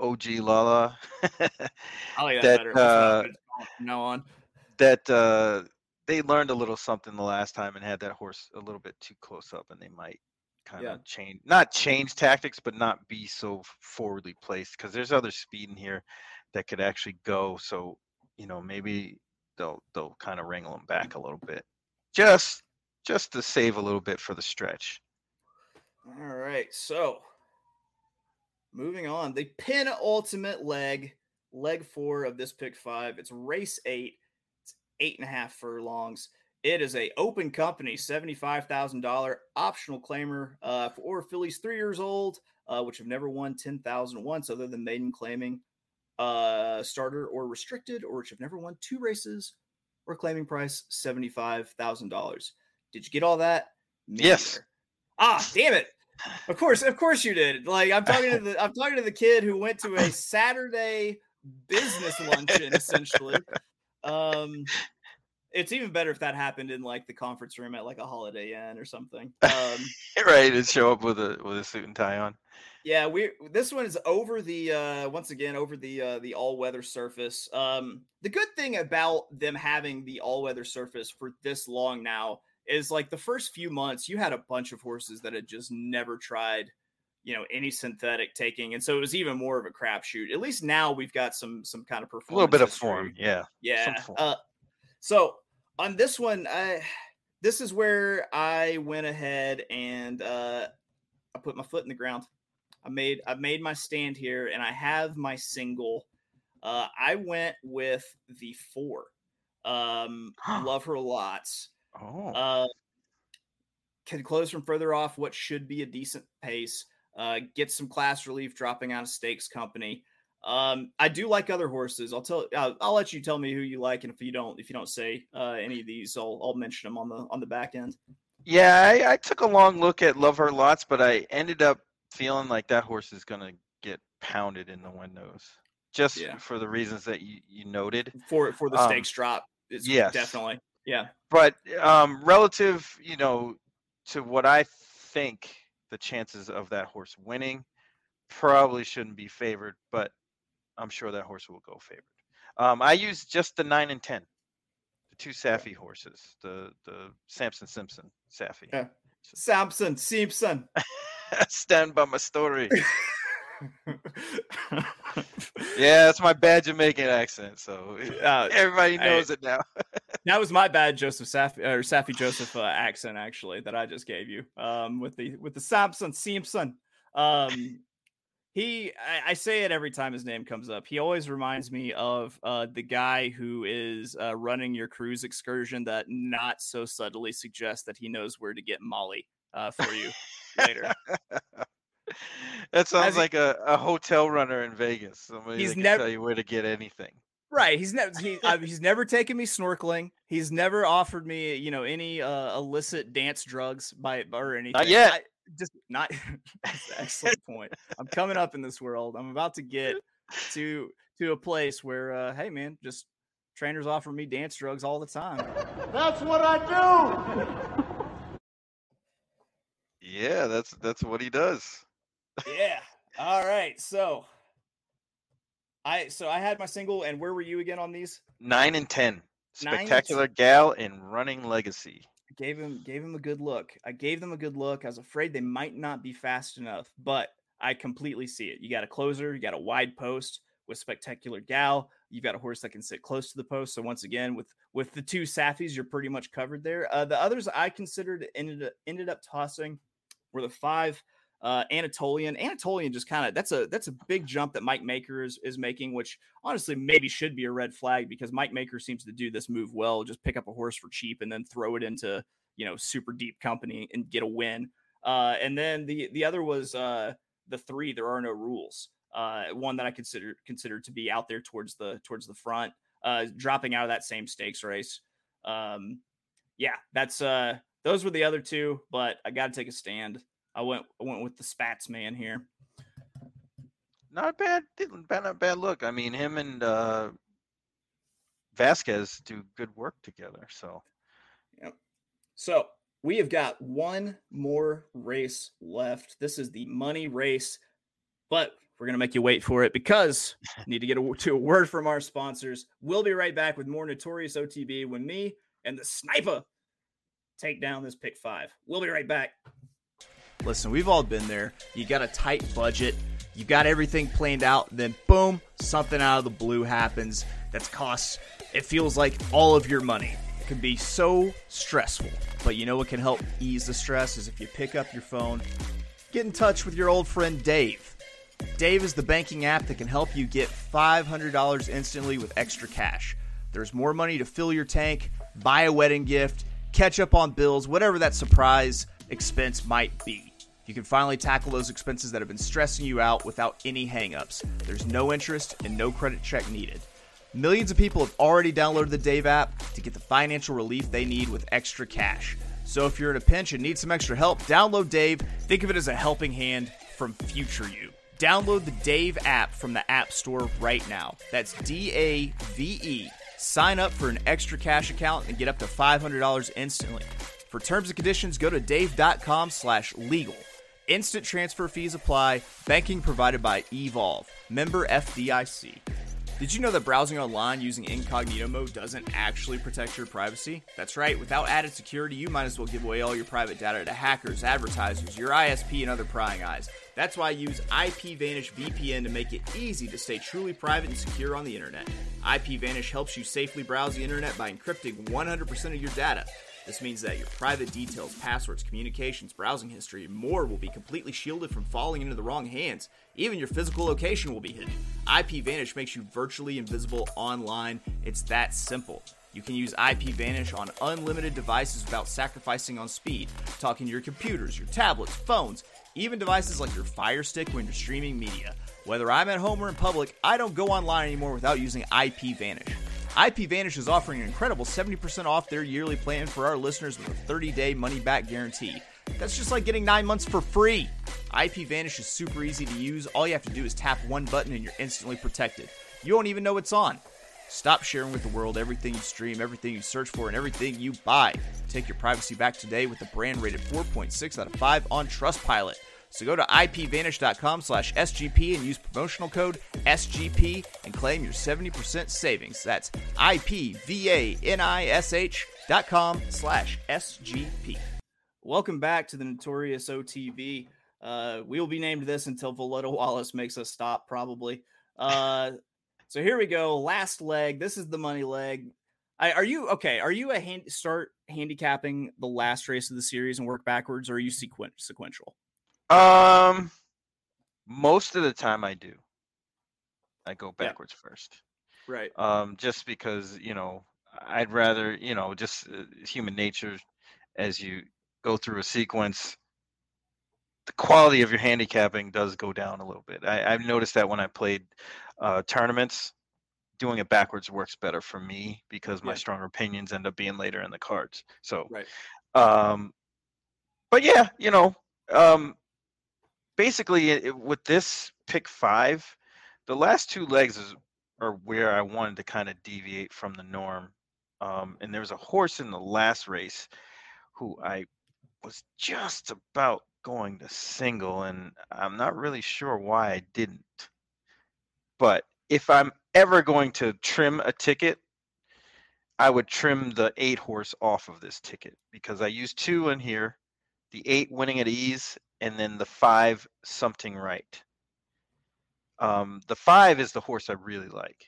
Speaker 2: OG Lala
Speaker 1: I like that,
Speaker 2: That,
Speaker 1: better. That's what I'm
Speaker 2: uh,
Speaker 1: gonna call it from now on.
Speaker 2: That uh, they learned a little something the last time and had that horse a little bit too close up, and they might kind of
Speaker 1: Yeah.
Speaker 2: change, not change tactics, but not be so forwardly placed because there's other speed in here that could actually go. So you know, maybe they'll they'll kind of wrangle them back a little bit, just just to save a little bit for the stretch.
Speaker 1: All right, so moving on, the penultimate leg, leg four of this pick five. It's race eight. Eight and a half furlongs. It is a open company, seventy-five thousand dollar optional claimer uh, for fillies three years old, uh, which have never won ten thousand once, other than maiden claiming, uh, starter or restricted, or which have never won two races, or claiming price seventy-five thousand dollars. Did you get all that? Me
Speaker 2: Yes.
Speaker 1: Ah, damn it! Of course, of course you did. Like I'm talking to [LAUGHS] the I'm talking to the kid who went to a Saturday business luncheon essentially. Um it's even better if that happened in like the conference room at like a Holiday Inn or something. Um [LAUGHS]
Speaker 2: right, to show up with a with a suit and tie on.
Speaker 1: yeah, we this one is over the uh once again over the uh the all-weather surface. Um the good thing about them having the all-weather surface for this long now is like the first few months you had a bunch of horses that had just never tried you know any synthetic taking and so it was even more of a crapshoot at least now we've got some some kind of performance, A
Speaker 2: little bit of
Speaker 1: history.
Speaker 2: form, yeah.
Speaker 1: yeah
Speaker 2: form.
Speaker 1: uh, so on this one i this is where I went ahead and uh, I put my foot in the ground. I made I made my stand here, and I have my single. Uh, I went with the four. Um, love her lots.
Speaker 2: Oh,
Speaker 1: Uh, can close from further off what should be a decent pace. Uh, get some class relief dropping out of stakes company. Um, I do like other horses. I'll tell. I'll, I'll let you tell me who you like, and if you don't, if you don't say uh, any of these, I'll I'll mention them on the on the back end.
Speaker 2: yeah. I, I took a long look at Love Her Lots, but I ended up feeling like that horse is gonna get pounded in the windows, just
Speaker 1: Yeah.
Speaker 2: for the reasons that you, you noted.
Speaker 1: for for the
Speaker 2: Um,
Speaker 1: stakes drop. It's
Speaker 2: yes.
Speaker 1: definitely yeah.
Speaker 2: But um, relative, you know, to what I think the chances of that horse winning, probably shouldn't be favored, but I'm sure that horse will go favored. Um, I use just the nine and ten, the two Saffie horses, the the Samson Simpson Saffie.
Speaker 1: Yeah. Samson Simpson. [LAUGHS]
Speaker 2: Stand by my story. [LAUGHS] Yeah, that's my bad Jamaican accent, so
Speaker 1: Uh, [LAUGHS]
Speaker 2: everybody
Speaker 1: I-
Speaker 2: knows it now.
Speaker 1: That was my bad, Joseph Saffie or Saffie Joseph uh, accent actually that I just gave you. Um, with the with the Samson Simpson. Um, he I, I say it every time his name comes up. He always reminds me of uh the guy who is uh, running your cruise excursion that not so subtly suggests that he knows where to get Molly uh for you later. [LAUGHS]
Speaker 2: that sounds
Speaker 1: he-
Speaker 2: like a, a hotel runner in Vegas. Somebody
Speaker 1: He's
Speaker 2: that can
Speaker 1: nev-
Speaker 2: tell you where to get anything.
Speaker 1: Right. He's never he, uh, he's never taken me snorkeling. He's never offered me, you know, any uh, illicit dance drugs by or anything.
Speaker 2: yet.
Speaker 1: I, just not. [LAUGHS] that's an excellent [LAUGHS] point. I'm coming up in this world. I'm about to get to to a place where, uh, hey man, just trainers offer me dance drugs all the time.
Speaker 4: That's what I do.
Speaker 2: Yeah, that's that's what he does.
Speaker 1: yeah. All right. So I so I had my single, and where were you again on these?
Speaker 2: Nine and ten.
Speaker 1: Nine and
Speaker 2: Spectacular gal in running legacy.
Speaker 1: gave him gave him a good look. I gave them a good look. I was afraid they might not be fast enough, but I completely see it. You got a closer, you got a wide post with spectacular gal. You've got a horse that can sit close to the post. So once again, with with the two Saffies, you're pretty much covered there. Uh, the others I considered ended up, ended up tossing were the five uh, Anatolian. Anatolian just kind of that's a that's a big jump that Mike Maker is, is making, which honestly maybe should be a red flag because Mike Maker seems to do this move well. Just pick up a horse for cheap and then throw it into you know super deep company and get a win. Uh, and then the the other was uh, the three. There are no rules. Uh, one that I consider considered to be out there towards the towards the front, uh, dropping out of that same stakes race. Um, yeah, that's uh, those were the other two, but I got to take a stand. I went I went with the Spats man here.
Speaker 2: Not a bad, bad, not a bad look. I mean, him and uh, Vasquez do good work together. So
Speaker 1: So we have got one more race left. This is the money race, but we're gonna make you wait for it because [LAUGHS] need to get a, to a word from our sponsors. We'll be right back with more notorious OTB when me and the sniper take down this pick five. We'll be right back. Listen, we've all been there. You got a tight budget, you got everything planned out, then boom, something out of the blue happens that's costs. It feels like all of your money. It can be so stressful. But you know what can help ease the stress is if you pick up your phone, get in touch with your old friend Dave. Dave is the banking app that can help you get $500 instantly with extra cash. There's more money to fill your tank, buy a wedding gift, catch up on bills, whatever that surprise expense might be. You can finally tackle those expenses that have been stressing you out without any hangups. There's no interest and no credit check needed. Millions of people have already downloaded the Dave app to get the financial relief they need with extra cash. So if you're in a pinch and need some extra help, download Dave. Think of it as a helping hand from future you. Download the Dave app from the App Store right now. That's D A V E. Sign up for an extra cash account and get up to $500 instantly. For terms and conditions, go to dave.com slash legal. Instant transfer fees apply. Banking provided by Evolve. Member FDIC. Did you know that browsing online using incognito mode doesn't actually protect your privacy? That's right, without added security, you might as well give away all your private data to hackers, advertisers, your ISP, and other prying eyes. That's why I use IPVanish VPN to make it easy to stay truly private and secure on the internet. IPVanish helps you safely browse the internet by encrypting 100% of your data. This means that your private details, passwords, communications, browsing history, and more will be completely shielded from falling into the wrong hands. Even your physical location will be hidden. IPVanish makes you virtually invisible online. It's that simple. You can use IPVanish on unlimited devices without sacrificing on speed. Talking to your computers, your tablets, phones, even devices like your Fire Stick when you're streaming media. Whether I'm at home or in public, I don't go online anymore without using IPVanish. IPVanish is offering an incredible 70% off their yearly plan for our listeners with a 30 day money back guarantee. That's just like getting nine months for free. IPVanish is super easy to use. All you have to do is tap one button and you're instantly protected. You won't even know it's on. Stop sharing with the world everything you stream, everything you search for, and everything you buy. Take your privacy back today with the brand rated 4.6 out of 5 on Trustpilot. So go to ipvanish.com slash SGP and use promotional code SGP and claim your 70% savings. That's I-P-V-A-N-I-S-H dot com slash SGP. Welcome back to the Notorious OTB. Uh, we will be named this until Voletta Wallace makes us stop, probably. Uh, [LAUGHS] so here we go. Last leg. This is the money leg. I, are you okay? Are you a hand, start handicapping the last race of the series and work backwards, or are you sequen- sequential?
Speaker 2: Um, most of the time I do. I go
Speaker 1: Yeah.
Speaker 2: backwards first.
Speaker 1: Right.
Speaker 2: Um, just because you know I'd rather you know just uh, human nature as you go through a sequence. The quality of your handicapping does go down a little bit. I, I've noticed that when I played uh, tournaments, doing it backwards works better for me because my
Speaker 1: Yeah.
Speaker 2: stronger opinions end up being later in the cards. So
Speaker 1: Right.
Speaker 2: um, but yeah, you know, um, basically it- with this pick five, the last two legs is are where I wanted to kind of deviate from the norm. Um, and there was a horse in the last race who I was just about going to single, and I'm not really sure why I didn't. But if I'm ever going to trim a ticket, I would trim the eight horse off of this ticket because I used two in here, the eight winning at ease, and then the five something right. Um, the five is the horse I really like,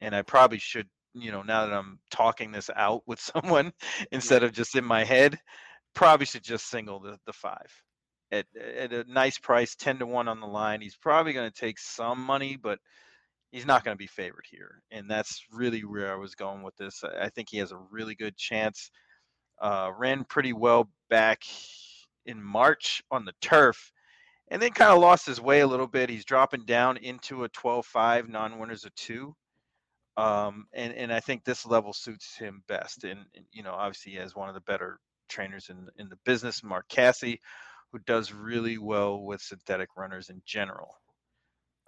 Speaker 2: and I probably should, you know, now that I'm talking this out with [LAUGHS] someone instead of just in my head, probably should just single the the five at at a nice price, ten to one on the line. He's probably going to take some money, but he's not going to be favored here, and that's really where I was going with this. I I think he has a really good chance. Uh, ran pretty well back in March on the turf, and then kind of lost his way a little bit. He's dropping down into a 12-5 non-winners of two, um, and and I think this level suits him best. And, and, you know, obviously, he has one of the better trainers in in the business, Mark Casse, who does really well with synthetic runners in general.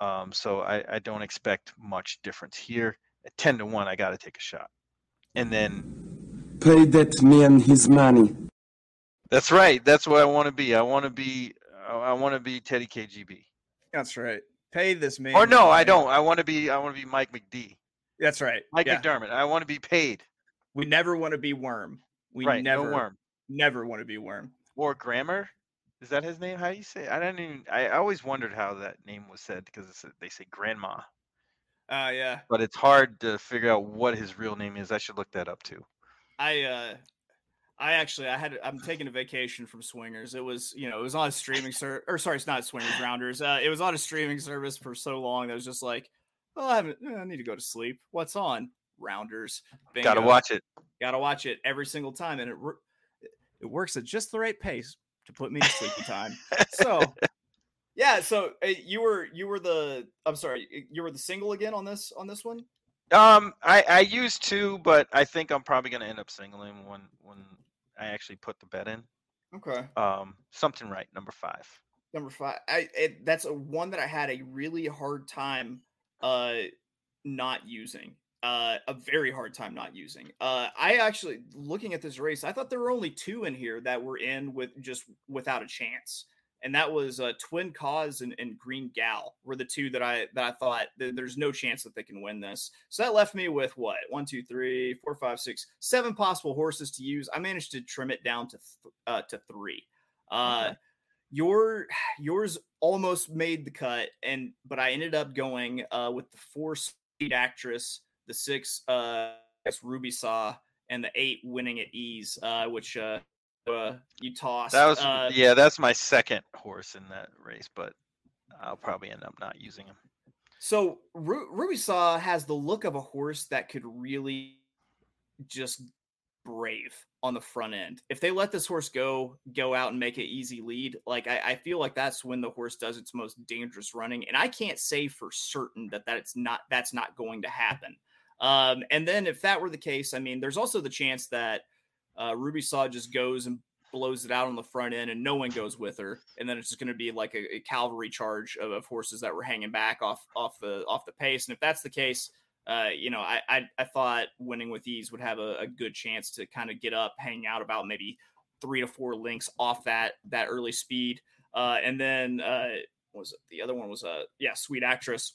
Speaker 2: Um, so I, I don't expect much difference here. At 10 to 1, I got to take a shot. And then
Speaker 5: Pay that man his money.
Speaker 2: that's right. That's what I want to be. I want to be I- want to be Teddy KGB.
Speaker 1: That's right. Pay this man.
Speaker 2: Or no, I don't. I want to be I want to be Mike McD.
Speaker 1: That's right.
Speaker 2: Mike
Speaker 1: yeah.
Speaker 2: McDermott. I want to be paid.
Speaker 1: We never want to be worm. We
Speaker 2: right.
Speaker 1: never,
Speaker 2: No worm.
Speaker 1: never want to be worm.
Speaker 2: Or grammar. Is that his name? How do you say? It? I don't even. I always wondered how that name was said because it's, they say grandma,
Speaker 1: Uh yeah.
Speaker 2: but it's hard to figure out what his real name is. I should look that up too.
Speaker 1: I uh I actually I had I'm taking a vacation from Swingers. It was you know it was on a streaming service or sorry it's not Swingers [LAUGHS] Rounders. Uh, it was on a streaming service for so long that was just like, well I haven't I need to go to sleep. What's on Rounders?
Speaker 2: Got to watch it.
Speaker 1: Gotta watch it every single time, and it it works at just the right pace to put me to sleepy time. So [LAUGHS] yeah, so uh, you were you were the I'm sorry you were the single again on this on this one.
Speaker 2: Um, I I used to, but I think I'm probably gonna end up singling one when I actually put the bet in.
Speaker 1: Okay.
Speaker 2: Um, something right, number five.
Speaker 1: number five i it, that's a one that i had a really hard time uh not using uh a very hard time not using uh i actually looking at this race i thought there were only two in here that were in with just without a chance and that was uh twin cause and, and green gal were the two that i that i thought th- there's no chance that they can win this. So that left me with what? One two three four five six seven possible horses to use. I managed to trim it down to th- uh to three. Uh
Speaker 2: Okay.
Speaker 1: your [SIGHS] yours almost made the cut and but i ended up going uh with the four speed actress the six uh ruby saw and the eight winning at ease, uh, which uh, uh, you tossed.
Speaker 2: That was
Speaker 1: uh,
Speaker 2: yeah, that's my second horse in that race, but I'll probably end up not using him.
Speaker 1: So Ru- Ruby Saw has the look of a horse that could really just brave on the front end. If they let this horse go, go out and make an easy lead, like I, I feel like that's when the horse does its most dangerous running. And I can't say for certain that that's not that's not going to happen. Um, and then if that were the case, I mean, there's also the chance that uh, Ruby Saw just goes and blows it out on the front end and no one goes with her. And then it's just going to be like a, a cavalry charge of, of, horses that were hanging back off off the off the pace. And if that's the case uh, you know I, I, I thought winning with ease would have a, a good chance to kind of get up hang out about maybe three to four links off that that early speed. Uh, and then uh, was it? the other one was uh yeah sweet actress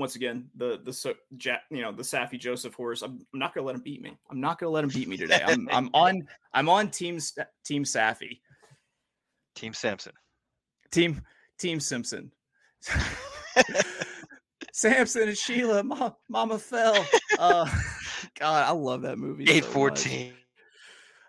Speaker 1: once again, the the so Jack, you know, the Saffie Joseph horse. I'm, I'm, not gonna let him beat me. I'm not gonna let him beat me today. I'm I'm [LAUGHS] on I'm on team team Saffie.
Speaker 2: Team Samson.
Speaker 1: Team Team Simpson. [LAUGHS] Samson and Sheila, Ma, Mama fell. Uh, [LAUGHS] God, I love that movie.
Speaker 2: Eight so fourteen.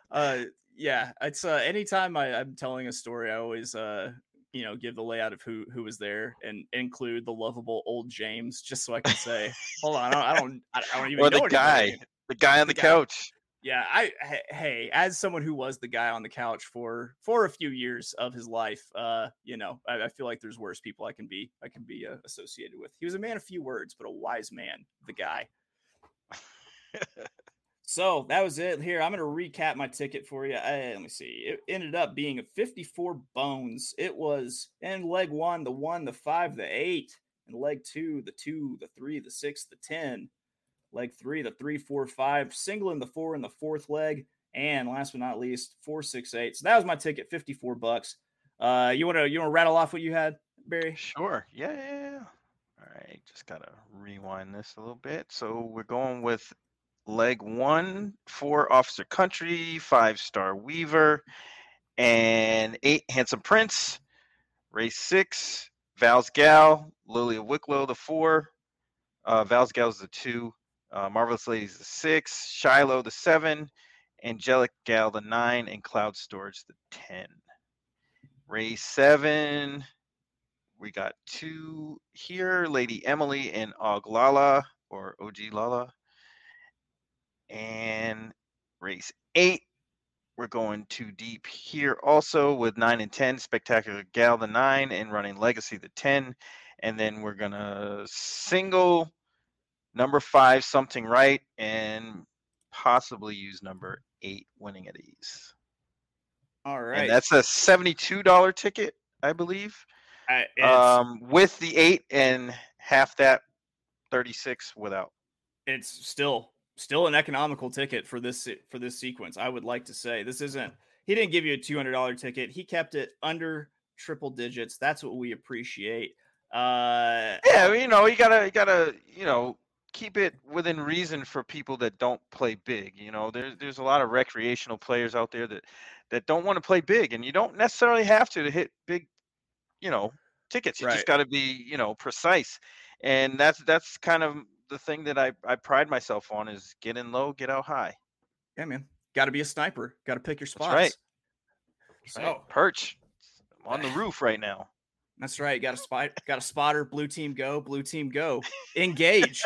Speaker 1: Uh, yeah, it's uh, anytime I, I'm telling a story, I always uh you know give the layout of who who was there and include the lovable old James just so I can say hold on I don't I don't, I don't even
Speaker 2: or
Speaker 1: know
Speaker 2: the guy the guy on the, the couch.
Speaker 1: Yeah I hey as someone who was the guy on the couch for for a few years of his life uh you know I, I feel like there's worse people I can be I can be uh, associated with. He was a man of few words but a wise man the guy [LAUGHS] So that was it. Here, I'm going to recap my ticket for you. Uh, let me see. It ended up being a 54 bones. It was in leg one, the one, the five, the eight, and leg two, the two, the three, the six, the 10, leg three, the three, four, five, single in the four in the fourth leg, and last but not least, four, six, eight. So that was my ticket, 54 bucks. Uh, you want to you want to rattle off what you had, Barry?
Speaker 2: Sure. Yeah, yeah, yeah. All right, just gotta rewind this a little bit. So we're going with leg one, four Officer Country, five Star Weaver, and eight Handsome Prince. Race six, Val's Gal, Lily of Wicklow, the four, uh, Val's Gal's the two, uh, Marvelous Ladies the six, Shiloh the seven, Angelic Gal the nine, and Cloud Storage the ten. Race seven, we got two here, Lady Emily and Oglala or OG Lala and race eight. We're going too deep here also with nine and 10, Spectacular Gal the nine, and running Legacy the 10. And then we're going to single number five, something right, and possibly use number eight, winning at ease.
Speaker 1: All right.
Speaker 2: And that's a $72 ticket, I believe. Uh, um, with the eight and half that 36 without.
Speaker 1: It's still still an economical ticket for this for this sequence. I would like to say this isn't. He didn't give you a two hundred dollar ticket. He kept it under triple digits. That's what we appreciate. Uh,
Speaker 2: yeah, you know, you gotta you gotta you know keep it within reason for people that don't play big. You know, there's there's a lot of recreational players out there that that don't want to play big, and you don't necessarily have to to hit big, you know, tickets. You right. just got to be you know precise, and that's that's kind of the thing that I, I pride myself on is get in low, get out high.
Speaker 1: Yeah, man. Got to be a sniper. Got to pick your spots.
Speaker 2: That's right. So right. perch. I'm on the [SIGHS] roof right now.
Speaker 1: That's right. Got a spot. Got a spotter. Blue team go. Blue team go. Engage.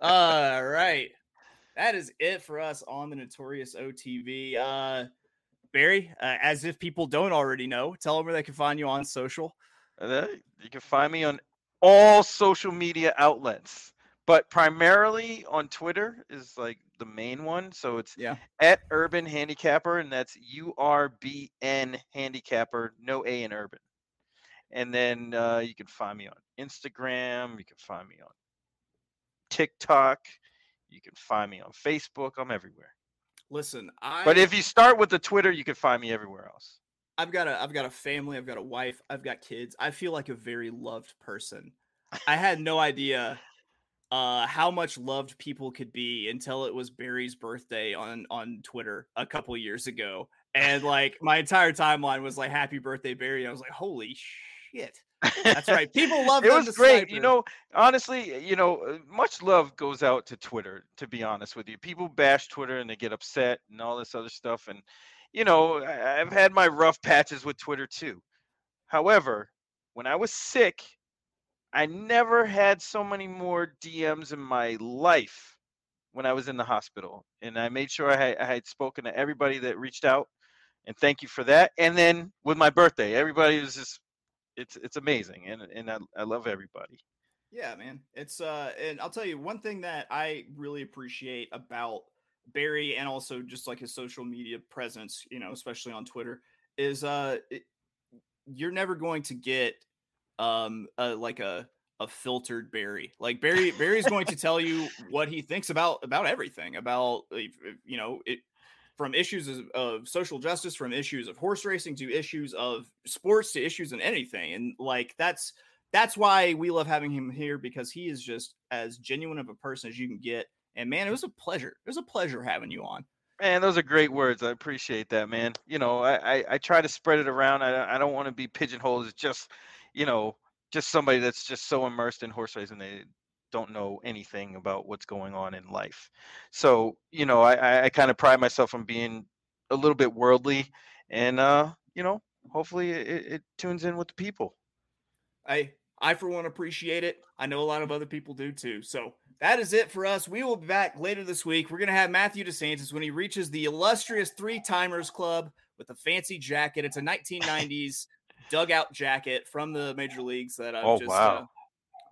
Speaker 1: All right. That is it for us on the Notorious OTB. Uh, Barry, uh, as if people don't already know, tell them where they can find you on social.
Speaker 2: Uh, you can find me on all social media outlets but primarily on Twitter is like the main one. So it's
Speaker 1: yeah
Speaker 2: at Urban Handicapper, and that's U R B N Handicapper, no A in Urban. And then uh, you can find me on Instagram. You can find me on TikTok. You can find me on Facebook. I'm everywhere.
Speaker 1: Listen, I.
Speaker 2: But if you start with the Twitter, you can find me everywhere else.
Speaker 1: I've got a I've got a family. I've got a wife. I've got kids. I feel like a very loved person. I had no idea uh, how much loved people could be until it was Barry's birthday on on Twitter a couple years ago, and like my entire timeline was like "Happy birthday, Barry." I was like, "Holy shit!" That's right. People love
Speaker 2: it was great.
Speaker 1: sniper.
Speaker 2: You know, honestly, you know, uh, much love goes out to Twitter. To be honest with you, people bash Twitter and they get upset and all this other stuff. And you know, I've had my rough patches with Twitter too. However, when I was sick, I never had so many more DMs in my life when I was in the hospital, and I made sure I had, I had spoken to everybody that reached out, and thank you for that. And then with my birthday, everybody was just it's it's amazing, and and I, I love everybody.
Speaker 1: Yeah, man. It's uh and I'll tell you one thing that I really appreciate about Barry and also just like his social media presence, you know, especially on Twitter, is uh it, you're never going to get um uh, like a a filtered Barry. Like Barry Barry's going to tell you what he thinks about about everything, about you know, it from issues of, social justice, from issues of horse racing to issues of sports to issues in anything. And like that's that's why we love having him here because he is just as genuine of a person as you can get. And man, it was a pleasure. It was a pleasure having you on.
Speaker 2: Man, those are great words. I appreciate that, man. You know, I I, I try to spread it around. I I don't want to be pigeonholed as just, you know, just somebody that's just so immersed in horse racing they don't know anything about what's going on in life. So, you know, I I, kind of pride myself on being a little bit worldly, and uh, you know, hopefully it, it tunes in with the people.
Speaker 1: I I for one appreciate it. I know a lot of other people do too. So that is it for us. We will be back later this week. We're gonna have Matthew DeSantis when he reaches the illustrious three timers club with a fancy jacket. It's a 1990s dugout jacket from the major leagues that I've
Speaker 2: Oh,
Speaker 1: just
Speaker 2: wow.
Speaker 1: uh,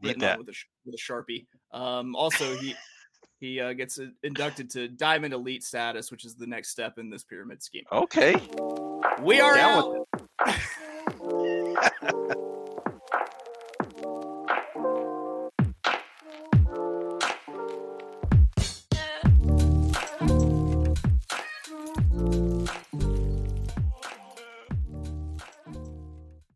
Speaker 1: written on with a with a sharpie. Um, also he he uh, gets uh, inducted to Diamond Elite status, which is the next step in this pyramid scheme.
Speaker 2: Okay.
Speaker 1: We are
Speaker 2: Down
Speaker 1: out. [LAUGHS]